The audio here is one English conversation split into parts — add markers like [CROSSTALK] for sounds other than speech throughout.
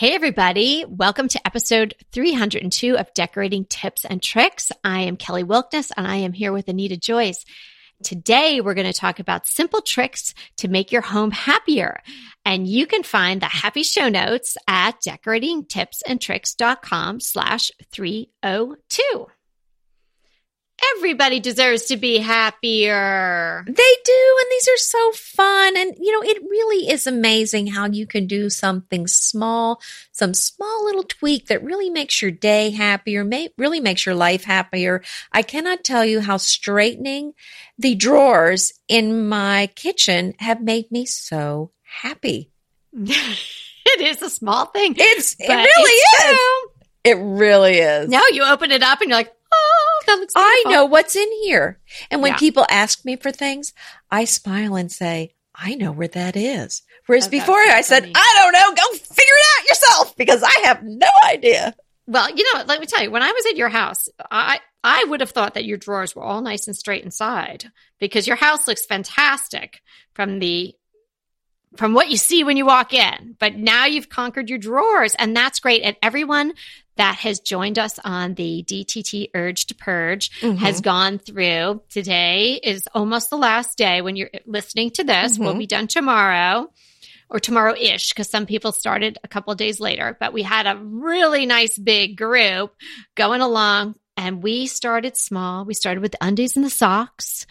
Hey, everybody. Welcome to episode 302 of Decorating Tips and Tricks. I am Kelly Wilkniss and I am here with Anita Joyce. Today, we're going to talk about simple tricks to make your home happier. And you can find the happy show notes at decoratingtipsandtricks.com slash 302. Everybody deserves to be happier. They do. And these are so fun. And, you know, it really is amazing how you can do something small, some small little tweak that really makes your day happier, may, really makes your life happier. I cannot tell you how straightening the drawers in my kitchen have made me so happy. [LAUGHS] it is a small thing. It's, it really it's is. True. It really is. No, you open it up and you're like, that looks beautiful. I know what's in here. And when yeah. people ask me for things, I smile and say, I know where that is. Whereas oh, before so I said, funny. I don't know, go figure it out yourself because I have no idea. Well, you know, let me tell you, when I was at your house, I, I would have thought that your drawers were all nice and straight inside because your house looks fantastic from the from what you see when you walk in. But now you've conquered your drawers and that's great. And everyone that has joined us on the DTT Urge to Purge mm-hmm. has gone through. Today is almost the last day when you're listening to this. Mm-hmm. We'll be done tomorrow or tomorrow ish because some people started a couple days later. But we had a really nice big group going along and we started small. We started with the undies and the socks.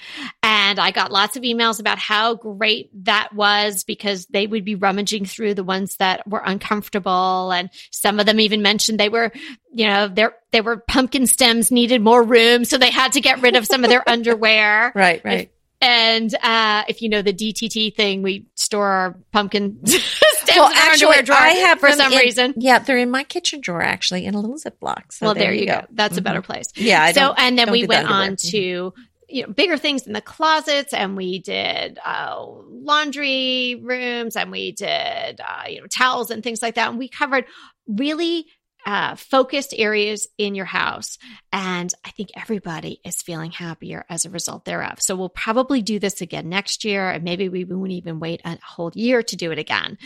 And I got lots of emails about how great that was because they would be rummaging through the ones that were uncomfortable. And some of them even mentioned they were, you know, there, there were pumpkin stems needed more room. So they had to get rid of some of their [LAUGHS] underwear. Right, right. If, and uh, if you know the DTT thing, we store our pumpkin [LAUGHS] stems well, actually, I have for some in, reason. Yeah, they're in my kitchen drawer actually in a little Ziploc. So well, there, there you go. go. That's mm-hmm. a better place. Yeah. I so and then we went on to you know bigger things in the closets and we did uh, laundry rooms and we did uh, you know towels and things like that. And we covered really uh, focused areas in your house. And I think everybody is feeling happier as a result thereof. So we'll probably do this again next year. And maybe we won't even wait a whole year to do it again.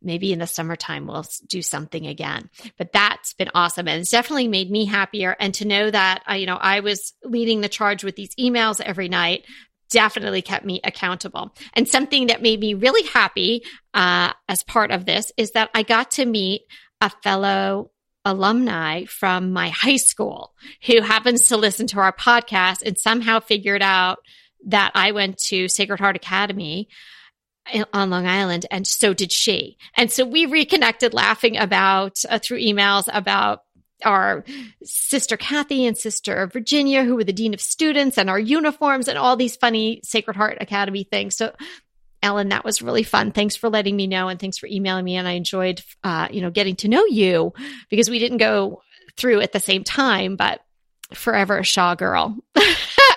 Maybe in the summertime, we'll do something again. But that's been awesome. And it's definitely made me happier. And to know that, uh, you know, I was leading the charge with these emails every night definitely kept me accountable. And something that made me really happy uh, as part of this is that I got to meet a fellow alumni from my [LAUGHS] high school who happens to listen to our podcast and somehow figured out that I went to Sacred Heart Academy on Long Island, and so did she. And so we reconnected laughing about uh, through emails about our sister Kathy and sister Virginia, who were the dean of students, and our uniforms and all these funny Sacred Heart Academy things. So Ellen, that was really fun. Thanks for letting me know and thanks for emailing me. And I enjoyed, uh, you know, getting to know you because we didn't go through at the same time, but forever a Shaw girl. [LAUGHS]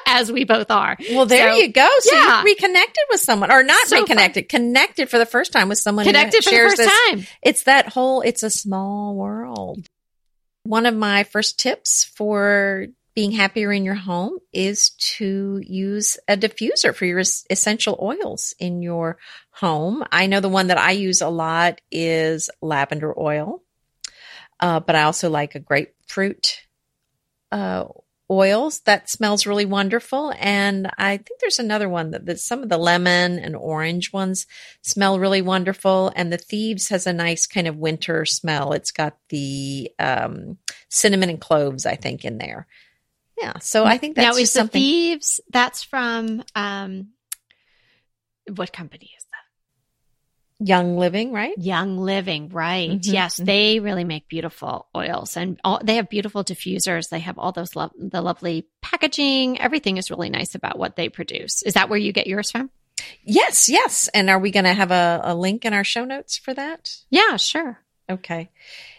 as we both are. Well, there so, you go. So yeah. you reconnected with someone, or not so reconnected, fun. connected for the first time with someone. Connected for the first this. time. It's that whole. It's a small world. One of my first tips for being happier in your home is to use a diffuser for your essential oils in your home. I know the one that I use a lot is lavender oil, uh, but I also like a grapefruit uh, oils that smells really wonderful. And I think there's another one that, that some of the lemon and orange ones smell really wonderful. And the Thieves has a nice kind of winter smell. It's got the um, cinnamon and cloves, I think, in there. Yeah. So I think that's now is something. the thieves. That's from um, what company is that? Young Living, right? Young Living, right? Mm-hmm. Yes, mm-hmm. they really make beautiful oils, and all, they have beautiful diffusers. They have all those lo- the lovely packaging. Everything is really nice about what they produce. Is that where you get yours from? Yes, yes. And are we going to have a, a link in our show notes for that? Yeah, sure. Okay.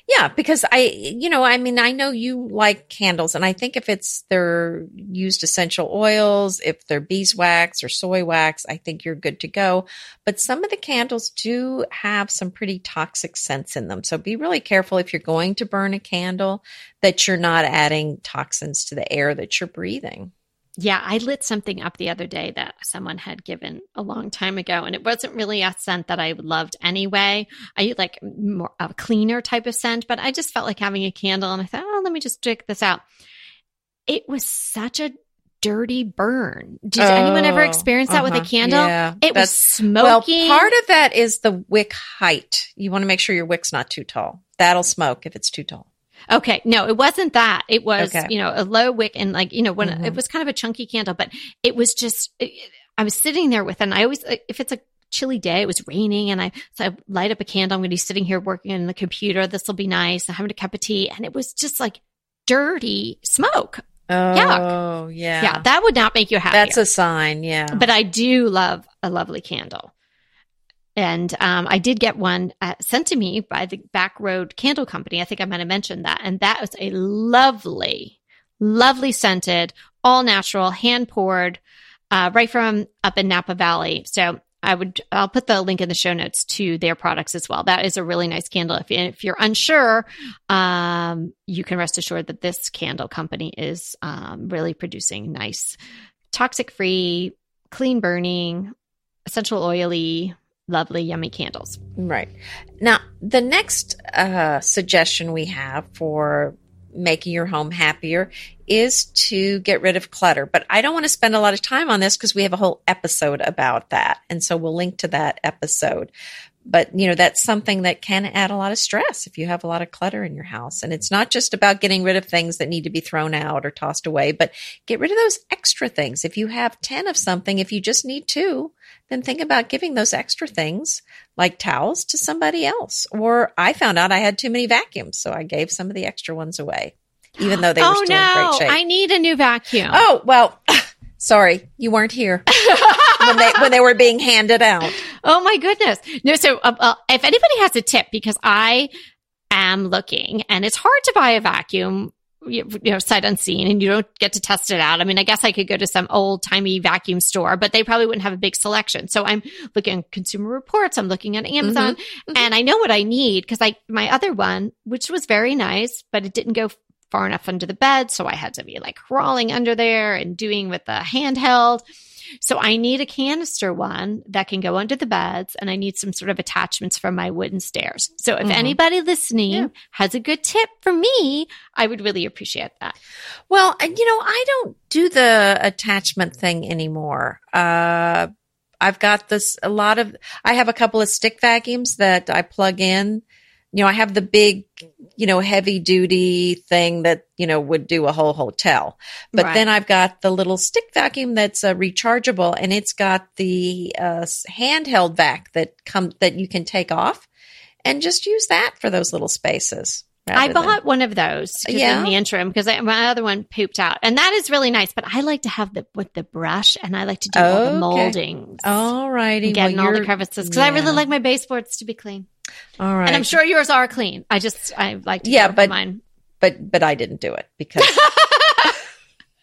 Yeah, because I, you know, I mean, I know you like candles, and I think if it's they're used essential oils, if they're beeswax or soy wax, I think you're good to go. But some of the candles do have some pretty toxic scents in them. So be really careful if you're going to burn a candle that you're not adding toxins to the air that you're breathing. Yeah, I lit something up the other day that someone had given a long time ago, and it wasn't really a scent that I loved anyway. I like more a cleaner type of scent, but I just felt like having a candle, and I thought, oh, let me just check this out. It was such a dirty burn. Did oh, anyone ever experience that uh-huh. with a uh-huh. candle? Yeah, it was smoky. Well, part of that is the wick height. You want to make sure your wick's not too tall. That'll smoke if it's too tall. Okay. No, it wasn't that. It was, okay. you know, a low wick and like, you know, when mm-hmm. it was kind of a chunky candle, but it was just, it, I was sitting there with, and I always, if it's a chilly day, it was raining and I, so I light up a candle. I'm going to be sitting here working on the computer. This will be nice. I'm having a cup of tea. And it was just like dirty smoke. Oh, Yuck. yeah. Yeah. That would not make you happy. That's a sign. Yeah. But I do love a lovely candle. And um, I did get one uh, sent to me by the Back Road Candle Company. I think I might have mentioned that. And that was a lovely, lovely scented, all natural, hand poured, uh, right from up in Napa Valley. So I would, I'll put the link in the show notes to their products as well. That is a really nice candle. If, if you're unsure, um, you can rest assured that this candle company is um, really producing nice, toxic free, clean burning, essential oily, lovely, yummy candles. Right. Now, the next uh, suggestion we have for making your home happier is to get rid of clutter. But I don't want to spend a lot of time on this because we have a whole episode about that. And so we'll link to that episode. But, you know, that's something that can add a lot of stress if you have a lot of clutter in your house. And it's not just about getting rid of things that need to be thrown out or tossed away, but get rid of those extra things. If you have 10 of something, if you just need two, then think about giving those extra things like towels to somebody else. Or I found out I had too many vacuums, so I gave some of the extra ones away, even though they were [GASPS] oh, still no. in great shape. I need a new vacuum. Oh, well, [CLEARS THROAT] sorry, you weren't here [LAUGHS] when they when they were being handed out. Oh my goodness. No, so uh, uh, if anybody has a tip because I am looking and it's hard to buy a vacuum you know, sight unseen and you don't get to test it out. I mean, I guess I could go to some old timey vacuum store, but they probably wouldn't have a big selection. So I'm looking at consumer reports. I'm looking at Amazon mm-hmm. Mm-hmm. and I know what I need because I, my other one, which was very nice, but it didn't go far enough under the bed. So I had to be like crawling under there and doing with the handheld. So I need a canister one that can go under the beds and I need some sort of attachments for my wooden stairs. So if mm-hmm. anybody listening yeah. has a good tip for me, I would really appreciate that. Well, you know, I don't do the attachment thing anymore. Uh, I've got this a lot of I have a couple of stick vacuums that I plug in you know, I have the big, you know, heavy duty thing that, you know, would do a whole hotel. But right. then I've got the little stick vacuum that's uh, rechargeable and it's got the uh, handheld vac that come that you can take off and just use that for those little spaces. I bought than, one of those yeah. in the interim because my other one pooped out, and that is really nice. But I like to have the with the brush, and I like to do okay. all the moldings. All righty, getting well, all the crevices because yeah. I really like my baseboards to be clean. All right. And I'm sure yours are clean. I just, I like to yeah, but mine. But, but I didn't do it because. [LAUGHS]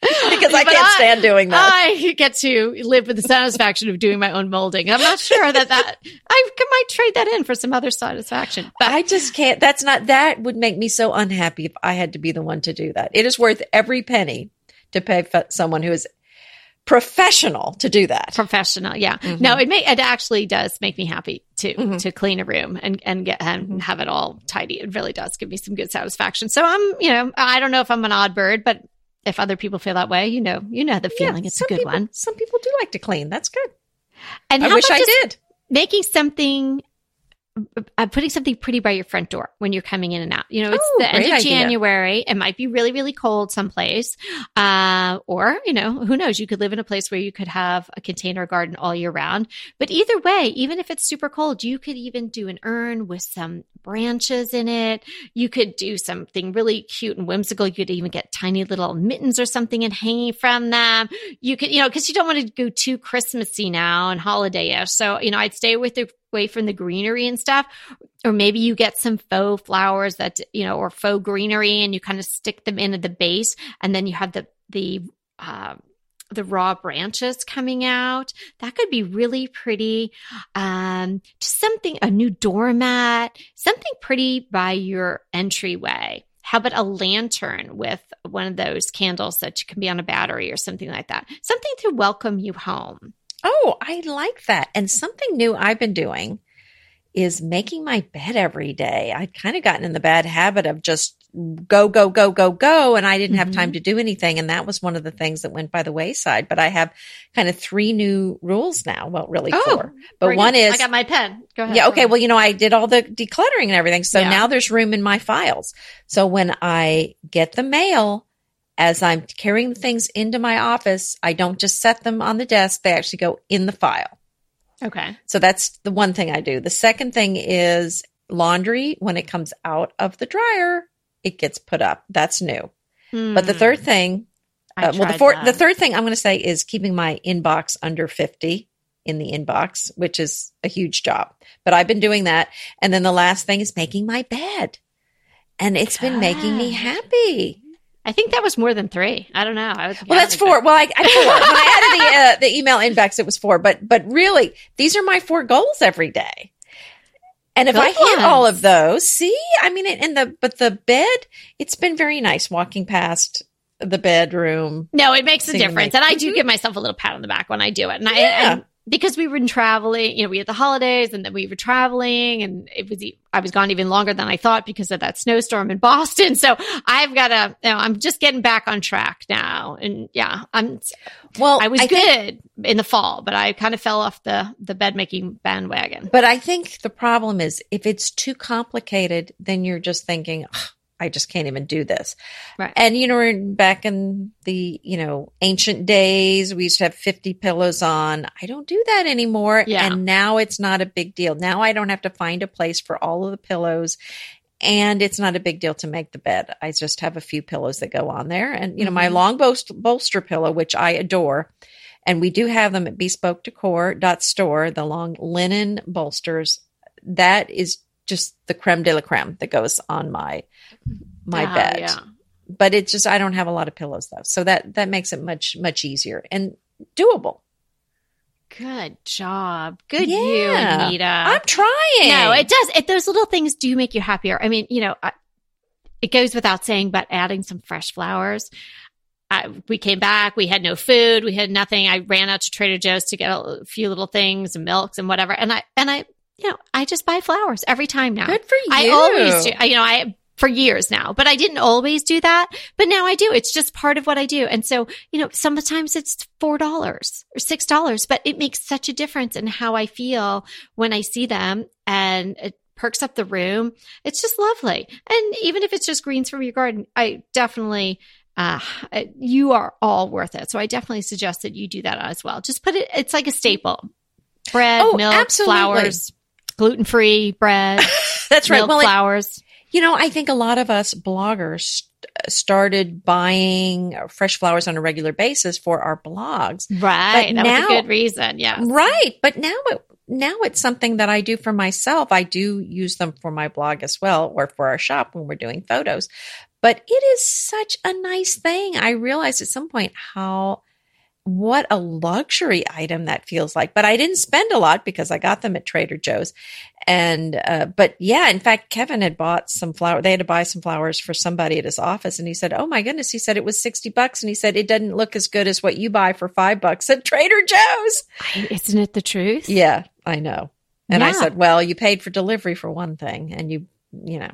because I can't I, stand doing that. I get to live with the satisfaction of doing my own molding. I'm not sure that that I might trade that in for some other satisfaction. But I just can't. That's not that would make me so unhappy if I had to be the one to do that. It is worth every penny to pay someone who is professional to do that. Professional, yeah. Mm-hmm. No, it may it actually does make me happy to mm-hmm. to clean a room and and get and mm-hmm. have it all tidy. It really does give me some good satisfaction. So I'm, you know, I don't know if I'm an odd bird, but if other people feel that way, you know, you know the feeling. Yeah, it's a good people, one. Some people do like to clean. That's good. And I wish I did. Making something uh, putting something pretty by your front door when you're coming in and out. You know, it's oh, the end of idea. January. It might be really, really cold someplace. Uh, or, you know, who knows? You could live in a place where you could have a container garden all year round. But either way, even if it's super cold, you could even do an urn with some branches in it. You could do something really cute and whimsical. You could even get tiny little mittens or something and hanging from them. You could, you know, because you don't want to go too Christmassy now and holiday-ish. So, you know, I'd stay with the away from the greenery and stuff. Or maybe you get some faux flowers that, you know, or faux greenery and you kind of stick them into the base and then you have the, the, uh, the raw branches coming out. That could be really pretty. Um, just something, a new doormat, something pretty by your entryway. How about a lantern with one of those candles that can be on a battery or something like that? Something to welcome you home. Oh, I like that. And something new I've been doing is making my bed every day. I'd kind of gotten in the bad habit of just go, go, go, go, go. And I didn't have time Mhm. to do anything. And that was one of the things that went by the wayside. But I have kind of three new rules now. Well, really Oh, four. But one is I got my pen. Go ahead. yeah, okay. Well, you know, I did all the decluttering and everything. So Yeah. now there's room in my files. So when I get the mail, as I'm carrying things into my office, I don't just set them on the desk. They actually go in the file. okay. So that's the one thing I do. The second thing is laundry. When it comes out of the dryer, it gets put up. That's new. But the Hmm. third thing, uh, well, the that. the third thing I'm going to say is keeping my inbox under 50 in the inbox, which is a huge job. But I've been doing that. And then the last thing is making my bed. And it's been making me happy. I think that was more than three. I don't know. I was Well, that's four. Well, I, I four. when I added the [LAUGHS] uh, the email inbox, it was four. But but really, these are my four goals every day. And if Good I hit all of those, see, I mean, in the but the bed, it's been very nice walking past the bedroom. No, it makes a difference. make- And I do Mhm. give myself a little pat on the back when I do it. And I, Yeah. and because we were traveling, you know, we had the holidays and then we were traveling and it was, I was gone even longer than I thought because of that snowstorm in [LAUGHS] Boston. So I've got to, you know, I'm just getting back on track now. And yeah, I'm, Well, I was think- good in the fall, but I kind of fell off the, the bed making bandwagon. But I think the problem is if it's too complicated, then you're just thinking, "Ugh, I just can't even do this. Right. And you know, back in the, you know, ancient days, we used to have 50 pillows on. I don't do that anymore. Yeah. And now it's not a big deal. Now I don't have to find a place for all of the pillows. And it's not a big deal to make the bed. I just have a few pillows that go on there. And, you know, my Mhm. long bolster, bolster pillow, which I adore. And we do have them at bespoke decor store, the long linen bolsters. That is just the creme de la creme that goes on my my Ah, bed. Yeah. But it's just I don't have a lot of pillows though. So that that makes it much much easier and doable. Good job. Good Yeah. you, Anita. I'm trying. No, it does. It, those little things do make you happier. I mean, you know, I, it goes without saying, but adding some fresh flowers. I, we came back. We had no food. We had nothing. I ran out to Trader Joe's to get a few little things and milks and whatever. And I and I, you know, I just buy flowers every time now. Good for you. I always do. You know, I for years now, but I didn't always do that. But now I do. It's just part of what I do. And so, you know, sometimes it's four dollars or six dollars, but it makes such a difference in how I feel when I see them, and it perks up the room. It's just lovely. And even if it's just greens from your garden, I definitely. Uh, you are all worth it. So I definitely suggest that you do that as well. Just put it, it's like a staple bread, Oh, milk, absolutely. flowers, gluten free bread, [LAUGHS] That's right. Well, it- flowers. you know, I think a lot of us bloggers uh, started buying fresh flowers on a regular basis for our blogs. Right. But that was a good reason. Yeah. Right. But now it, now it's something that I do for myself. I do use them for my blog as well or for our shop when we're doing photos. But it is such a nice thing. I realized at some point how what a luxury item that feels like. But I didn't spend a lot because I got them at Trader Joe's. And uh but yeah, in fact Kevin had bought some flower they had to buy some flowers for somebody at his office and he said, "Oh my goodness." He said it was 60 bucks and he said it doesn't look as good as what you buy for 5 bucks at Trader Joe's. Isn't it the truth? Yeah, I know. And I said, well, you paid for delivery for one thing and you, you know,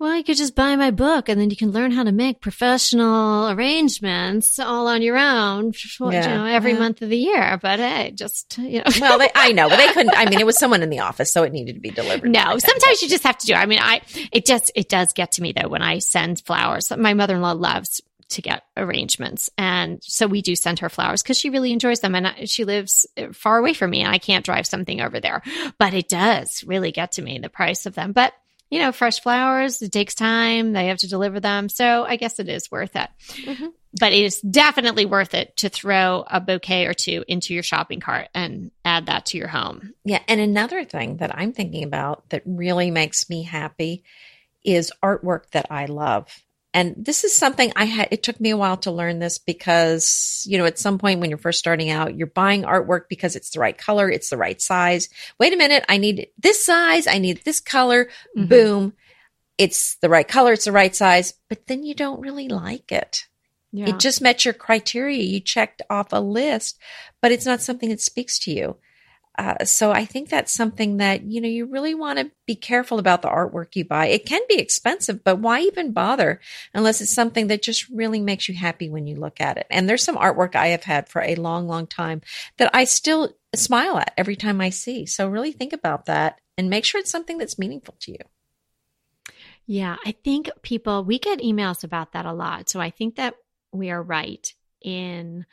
Well, you could just buy my book and then you can learn how to make professional arrangements all on your own, you Yeah. know, every Yeah. month of the year. But hey, just, you know. well, they, I know, but they couldn't, I mean, it was someone in the office, so it needed to be delivered. No, like that. sometimes you just have to do. it. I mean, I it just it does get to me though when I send flowers. My mother in law loves to get arrangements, and so we do send her flowers because she really enjoys them, and I- she lives far away from me, and I can't drive something over there. But it does really get to me the price of them. But you know, fresh flowers it takes time; they have to deliver them, so I guess it is worth it. Mhm. But it is definitely worth it to throw a bouquet or two into your shopping cart and add that to your home. Yeah. And another thing that I'm thinking about that really makes me happy is artwork that I love. And this is something I had, it took me a while to learn this because, you know, at some point when you're first starting out, you're buying artwork because it's the right color, it's the right size. Wait a minute, I need this size, I need this color, Mhm. boom. it's the right color, it's the right size, but then you don't really like it. Yeah. It just met your criteria. You checked off a list, but it's not something that speaks to you. Uh, so I think that's something that, you know, you really want to be careful about the artwork you buy. It can be expensive, but why even bother unless it's something that just really makes you happy when you look at it? And there's some artwork I have had for a long, long time that I still smile at every time I see. So really think about that and make sure it's something that's meaningful to you. Yeah, I think people, we get emails about that a lot. So I think that we are right in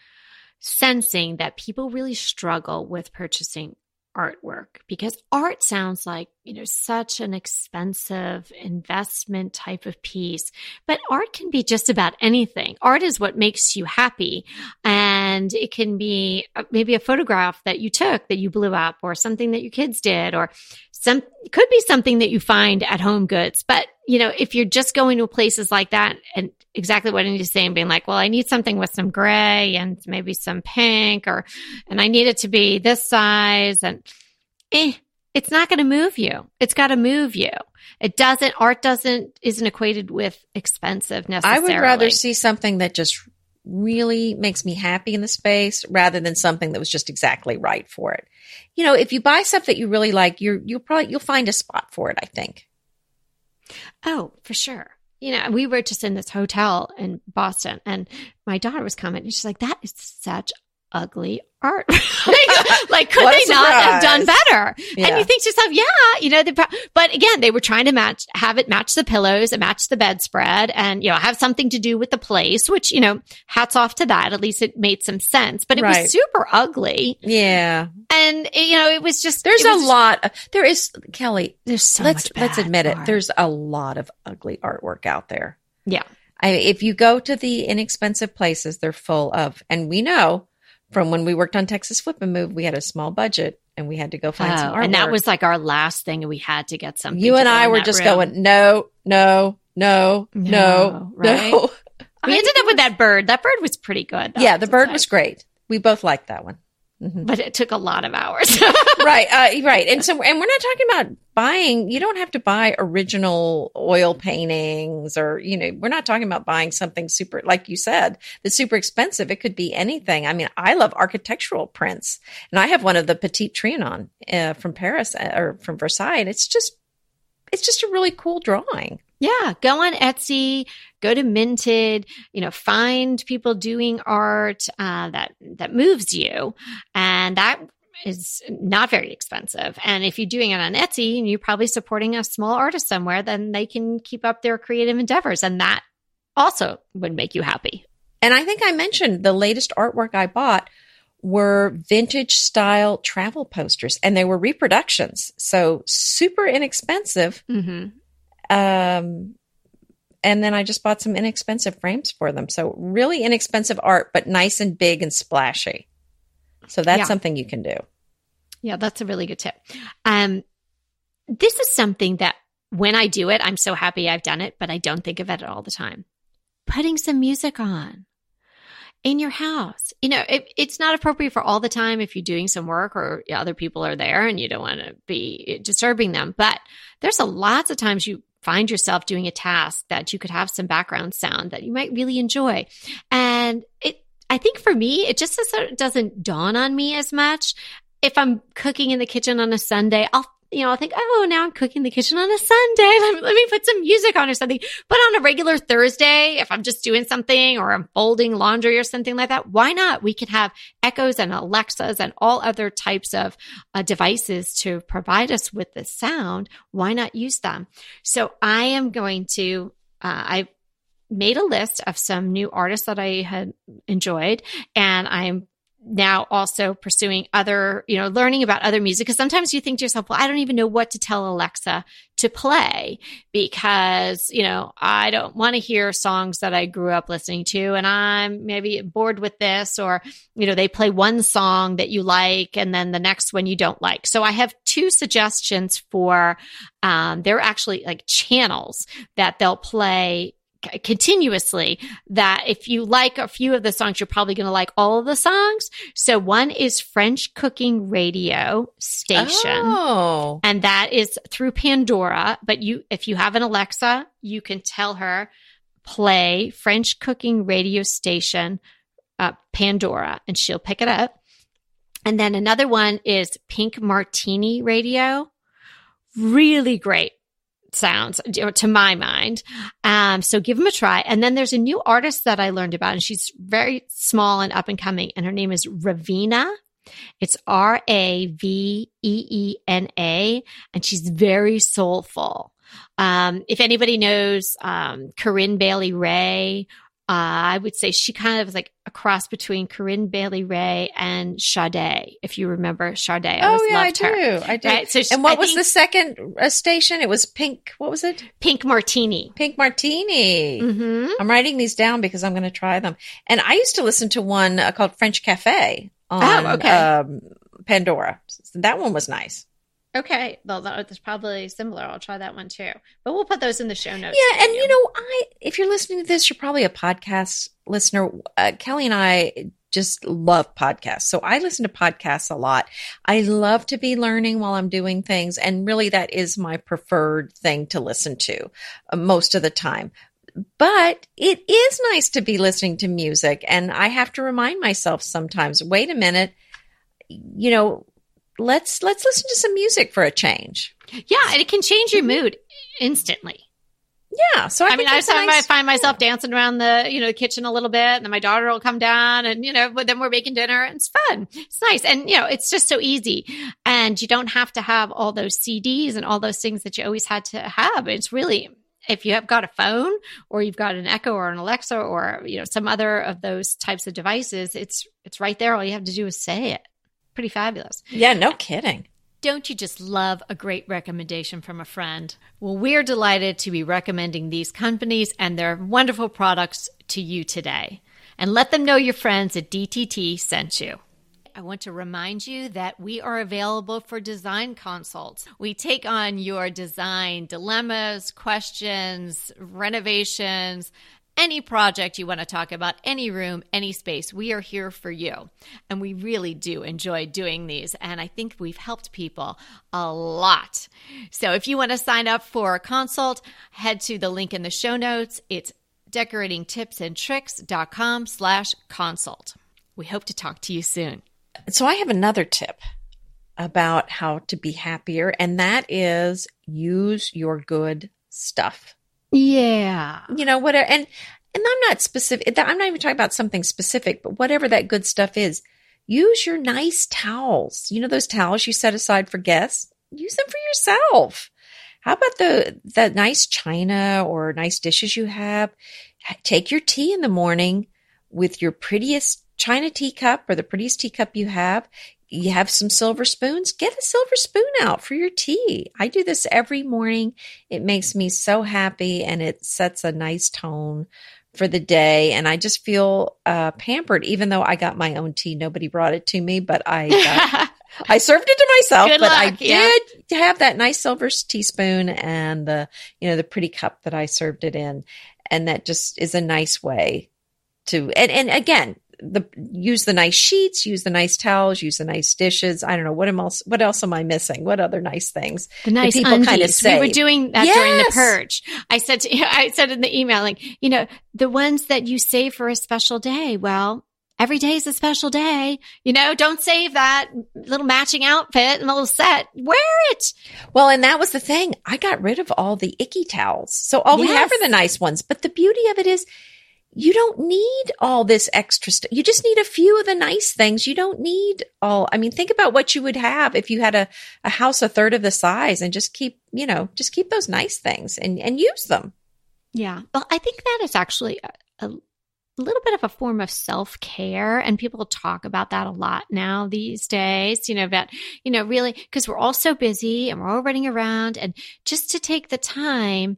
sensing that people really struggle with purchasing artwork because art sounds like, you know, such an expensive investment type of piece. But art can be just about anything. Art is what makes you happy. And it can be uh, maybe a photograph that you took that you blew up or something that your kids did or some, could be something that you find at home goods. But, you know, if you're just going to places like that and exactly what Anita's saying, being like, well, I need something with some gray and maybe some pink or, and I need it to be this size and eh, it's not going to move you. It's got to move you. It doesn't, art doesn't, isn't equated with expensive necessarily. I would rather see something that just really makes me happy in the space rather than something that was just exactly right for it. You know, if you buy stuff that you really like, you're, you'll probably, you'll find a spot for it, I think. Oh, for sure. You know, we were just in this hotel in Boston and my daughter was commenting. She's like, that is such ugly art. like, [LAUGHS] [LAUGHS] like, could they not have done better? Yeah. And you think to yourself, yeah, you know, the, but again, they were trying to match, have it match the pillows and match the bedspread and, you know, have something to do with the place, which, you know, hats off to that. At least it made some sense, but it right. was super ugly. Yeah. And, you know, it was just, there's was a lot. there is, Kelly, there's so let's, much let's admit art. it. There's a lot of ugly artwork out there. Yeah. I, if you go to the inexpensive places, they're full of, and we know from when we worked on Texas Flip and Move, we had a small budget and we had to go find oh, some artwork. And that was like our last thing. And we had to get something. You and I were just room. going, no, no, no, no, no. Right? no. [LAUGHS] We ended up with that bird. That bird was pretty good. Yeah, the bird say. was great. We both liked that one. Mm-hmm. But it took a lot of hours. [LAUGHS] right, uh, right. And so, and we're not talking about buying, you don't have to buy original oil paintings or, you know, we're not talking about buying something super, like you said, that's super expensive. It could be anything. I mean, I love architectural prints and I have one of the Petit Trianon uh, from Paris uh, or from Versailles. It's just, it's just a really cool drawing. Yeah, go on Etsy, go to Minted, you know, find people doing art uh, that that moves you, and that is not very expensive. And if you're doing it on Etsy and you're probably supporting a small artist somewhere, then they can keep up their creative endeavors, and that also would make you happy. And I think I mentioned the latest artwork I bought were vintage style travel posters and they were reproductions. So super inexpensive. Mm-hmm. Um, and then I just bought some inexpensive frames for them. So really inexpensive art, but nice and big and splashy. So that's yeah. something you can do. Yeah, that's a really good tip. Um, this is something that when I do it, I'm so happy I've done it, but I don't think of it all the time. Putting some music on in your house. You know, it, it's not appropriate for all the time if you're doing some work or other people are there and you don't want to be disturbing them. But there's a lots of times you find yourself doing a task that you could have some background sound that you might really enjoy. And it, I think for me, it just doesn't dawn on me as much. If I'm cooking in the kitchen on a Sunday, I'll you know, I'll think, oh, now I'm cooking the kitchen on a Sunday. Let me, let me put some music on or something. But on a regular Thursday, if I'm just doing something or I'm folding laundry or something like that, why not? We can have Echoes and Alexas and all other types of uh, devices to provide us with the sound. Why not use them? So I am going to, uh, I made a list of some new artists that I had enjoyed and I'm now also pursuing other, you know, learning about other music. Cause sometimes you think to yourself, well, I don't even know what to tell Alexa to play because, you know, I don't want to hear songs that I grew up listening to and I'm maybe bored with this or, you know, they play one song that you like and then the next one you don't like. So I have two suggestions for, um, they're actually like channels that they'll play c- continuously that if you like a few of the songs, you're probably going to like all of the songs. So one is French Cooking Radio Station. Oh. And that is through Pandora. But you, if you have an Alexa, you can tell her play French Cooking Radio Station, uh, Pandora, and she'll pick it up. And then another one is Pink Martini Radio. Really great sounds to my mind. Um, so give them a try. And then there's a new artist that I learned about, and she's very small and up and coming, and her name is Raveena. It's R A V E E N A, and she's very soulful. Um, if anybody knows um, Corinne Bailey Rae, uh, I would say she kind of is like a cross between Corinne Bailey Rae and Sade. If you remember Sade, I oh yeah, I do. her. I do. Right? So she- and what I was think the second uh, station? It was Pink. What was it? Pink Martini? Pink Martini. hmm I'm writing these down because I'm going to try them. And I used to listen to one uh, called French Cafe on Oh, okay. um, Pandora. That one was nice. Okay, well, that's probably similar. I'll try that one too. But we'll put those in the show notes. Yeah, and you know, I if you're listening to this, you're probably a podcast listener. Uh, Kelly and I just love podcasts, so I listen to podcasts a lot. I love to be learning while I'm doing things, and really, that is my preferred thing to listen to uh, most of the time. But it is nice to be listening to music, and I have to remind myself sometimes. Wait a minute, you know. Let's let's listen to some music for a change. yeah, and it can change your mood instantly. Yeah, so I, I, mean, I sometimes nice- I find myself dancing around the you know the kitchen a little bit, and then my daughter will come down, and you know, but then we're making dinner, and it's fun. It's nice, and you know, it's just so easy, and you don't have to have all those CDs and all those things that you always had to have. It's really if you have got a phone or you've got an Echo or an Alexa or you know some other of those types of devices, it's it's right there. All you have to do is say it. Pretty fabulous. Yeah, no kidding. Don't you just love a great recommendation from a friend? Well, we're delighted to be recommending these companies and their wonderful products to you today. And let them know your friends at DTT sent you. I want to remind you that we are available for design consults. We take on your design dilemmas, questions, renovations, any project you want to talk about, any room, any space, we are here for you. And we really do enjoy doing these. And I think we've helped people a lot. So if you want to sign up for a consult, head to the link in the show notes. It's decoratingtipsandtricks.com slash consult. We hope to talk to you soon. So I have another tip about how to be happier, and that is use your good stuff. Yeah. You know, whatever. And and I'm not specific. I'm not even talking about something specific, but whatever that good stuff is, use your nice towels. You know those towels you set aside for guests. Use them for yourself. How about the the nice china or nice dishes you have? Take your tea in the morning with your prettiest china teacup or the prettiest teacup you have. You have some silver spoons, get a silver spoon out for your tea. I do this every morning. It makes me so happy and it sets a nice tone for the day. And I just feel uh, pampered, even though I got my own tea. Nobody brought it to me, but I got, [LAUGHS] I served it to myself. Good but I luck, yeah. did have that nice silver teaspoon and the you know the pretty cup that I served it in, and that just is a nice way to and and again the use the nice sheets, use the nice towels, use the nice dishes. I don't know what am else. What else am I missing? What other nice things? The nice people undies. kinda say. we were doing that during the purge. I said to, [LAUGHS] I said in the email, like, you know, the ones that you save for a special day. Well, every day is a special day. You know, don't save that little matching outfit and a little set. Wear it. Well, and that was the thing. I got rid of all the icky towels. So all we have are the nice ones. But the beauty of it is you don't need all this extra stuff. You just need a few of the nice things. You don't need all. I mean, think about what you would have if you had a, a house a third of the size and just keep, you know, just keep those nice things and, and use them. Yeah. Well, I think that is actually a, a little bit of a form of self care. And people talk about that a lot now these days, you know, about, you know, really, because we're all so busy and we're all running around and just to take the time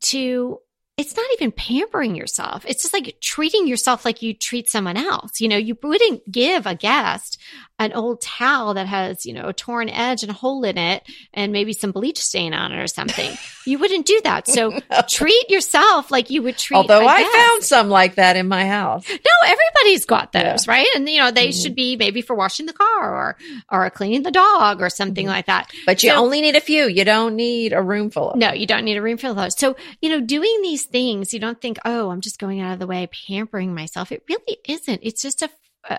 to, it's not even pampering yourself. It's just like treating yourself like you treat someone else. You know, you wouldn't give a guest an old towel that has, you know, a torn edge and a hole in it and maybe some bleach stain on it or something. [LAUGHS] you wouldn't do that. So No. treat yourself like you would treat Although I guest. found some like that in my house. No, everybody's got Yeah. those, right? And you know, they Mhm. should be maybe for washing the car or or cleaning the dog or something Mhm. like that. But you So- only need a few. You don't need a room full of No, you don't need a room full of those. So, you know, doing these things, you don't think, oh, I'm just going out of the way, pampering myself. It really isn't. It's just a,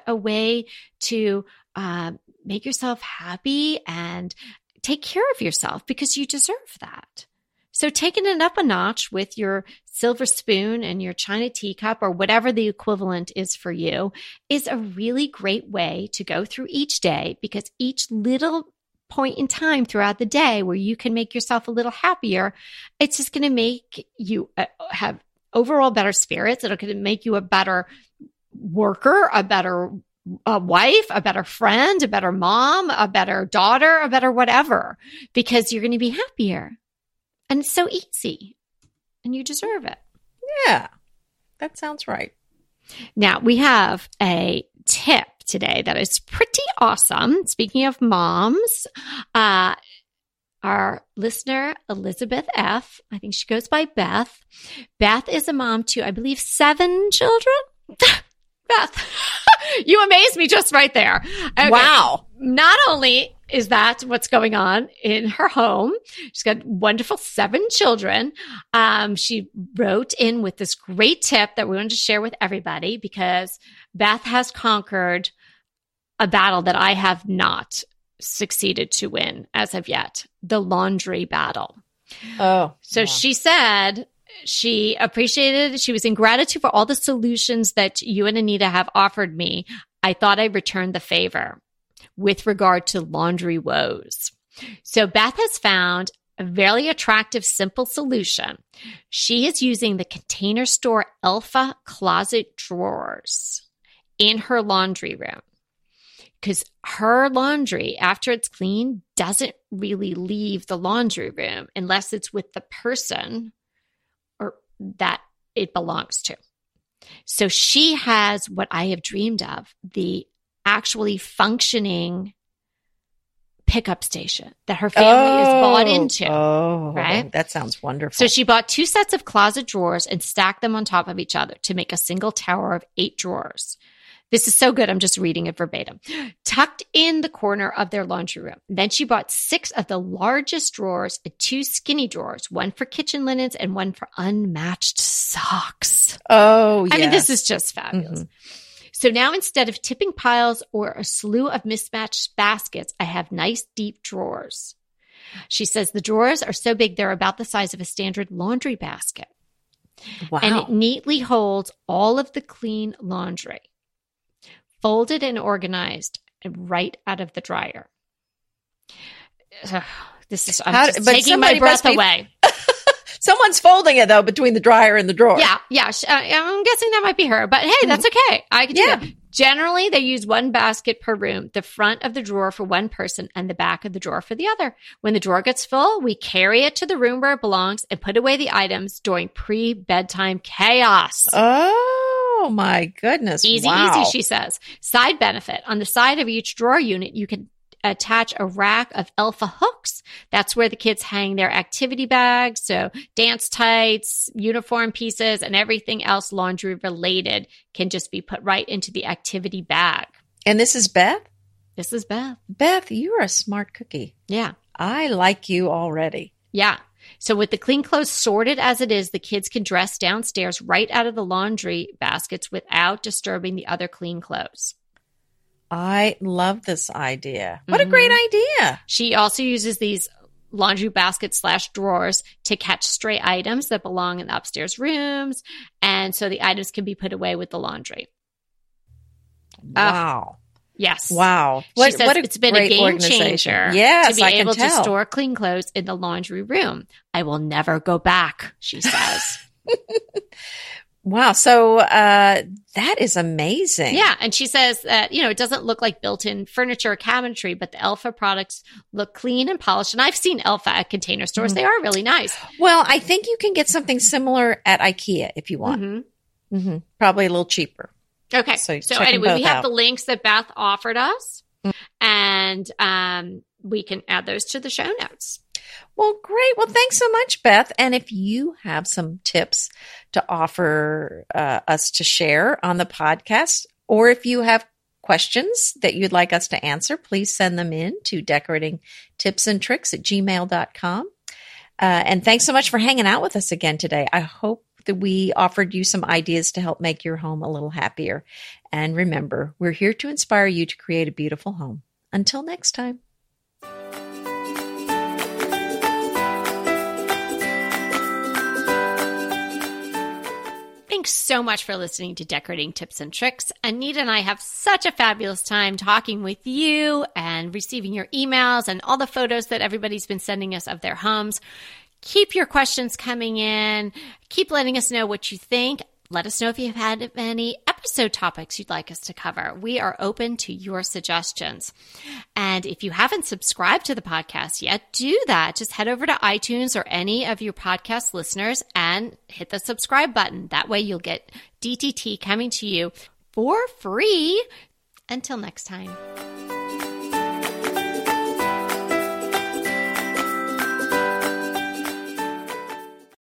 a way to uh, make yourself happy and take care of yourself because you deserve that. So, taking it up a notch with your silver spoon and your china teacup or whatever the equivalent is for you is a really great way to go through each day because each little point in time throughout the day where you can make yourself a little happier, it's just going to make you uh, have overall better spirits. It'll going to make you a better worker, a better a wife, a better friend, a better mom, a better daughter, a better whatever, because you're going to be happier. And it's so easy and you deserve it. Yeah. That sounds right. Now we have a tip today that is pretty awesome. Speaking of moms, uh, our listener, Elizabeth F., I think she goes by Beth. Beth is a mom to, I believe, seven children. [LAUGHS] Beth, [LAUGHS] you amaze me just right there. Okay. Wow. Not only is that what's going on in her home, she's got wonderful seven children. Um, she wrote in with this great tip that we wanted to share with everybody because Beth has conquered a battle that I have not succeeded to win as of yet the laundry battle. Oh. So wow. she said she appreciated, she was in gratitude for all the solutions that you and Anita have offered me. I thought I'd return the favor with regard to laundry woes. So Beth has found a very attractive, simple solution. She is using the container store Elfa closet drawers in her laundry room because her laundry, after it's clean, doesn't really leave the laundry room unless it's with the person or that it belongs to. So she has what I have dreamed of the actually functioning pickup station that her family is bought oh. into. Oh, right? That sounds wonderful. So she bought two sets of closet drawers and stacked them on top of each other to make a single tower of eight drawers. This is so good. I'm just reading it verbatim. Tucked in the corner of their laundry room. Then she bought six of the largest drawers and two skinny drawers, one for kitchen linens and one for unmatched socks. oh, yes. I mean, this is just fabulous. Mhm. So now instead of tipping piles or a slew of mismatched baskets, I have nice deep drawers. She says the drawers are so big they're about the size of a standard laundry basket. wow. And it neatly holds all of the clean laundry, folded and organized and right out of the dryer. This is I'm How- taking my breath be- away. [LAUGHS] Someone's folding it though between the dryer and the drawer. Yeah, yeah. uh, I'm guessing that might be her, but hey, that's okay. I can do Yeah. that. Generally, they use one basket per room, the front of the drawer for one person and the back of the drawer for the other. When the drawer gets full, we carry it to the room where it belongs and put away the items during pre bedtime chaos. Oh Oh my goodness. Easy, wow. easy, she says. Side benefit on the side of each drawer unit, you can attach a rack of Elfa hooks. That's where the kids hang their activity bags. So dance tights, uniform pieces, and everything else laundry related can just be put right into the activity bag. And this is Beth? This is Beth. Beth, you're a smart cookie. Yeah. I like you already. Yeah. So with the clean clothes sorted as it is, the kids can dress downstairs right out of the laundry baskets without disturbing the other clean clothes. I love this idea. What Mhm. a great idea. She also uses these laundry baskets slash drawers to catch stray items that belong in the upstairs rooms. And so the items can be put away with the laundry. Wow. Yes. wow. She What, says what a it's been a game changer Yes, to be I able to store clean clothes in the laundry room. I will never go back, she says. [LAUGHS] Wow. So uh, that is amazing. yeah. And she says that, you know, it doesn't look like built in furniture or cabinetry, but the Elfa products look clean and polished. And I've seen Elfa at container stores. Mhm. They are really nice. Well, I think you can get something similar at IKEA if you want. Mhm. hmm Probably a little cheaper. Okay. So So, anyway, we have out. the links that Beth offered us. Mm. And um, we can add those to the show notes. Well, great. Well, thanks so much, Beth. And if you have some tips to offer uh, us to share on the podcast, or if you have questions that you'd like us to answer, please send them in to decorating tips and tricks at gmail.com. Uh, and thanks so much for hanging out with us again today. I hope that we offered you some ideas to help make your home a little happier. And remember, we're here to inspire you to create a beautiful home. Until next time. Thanks so much for listening to Decorating Tips and Tricks. Anita and I have such a fabulous time talking with you and receiving your emails and all the photos that everybody's been sending us of their homes. Keep your questions coming in. Keep letting us know what you think. Let us know if you've had any episode topics you'd like us to cover. We are open to your suggestions. And if you haven't subscribed to the podcast yet, do that. Just head over to iTunes or any of your podcast listeners and hit the subscribe button. That way you'll get DTT coming to you for free. Until next time.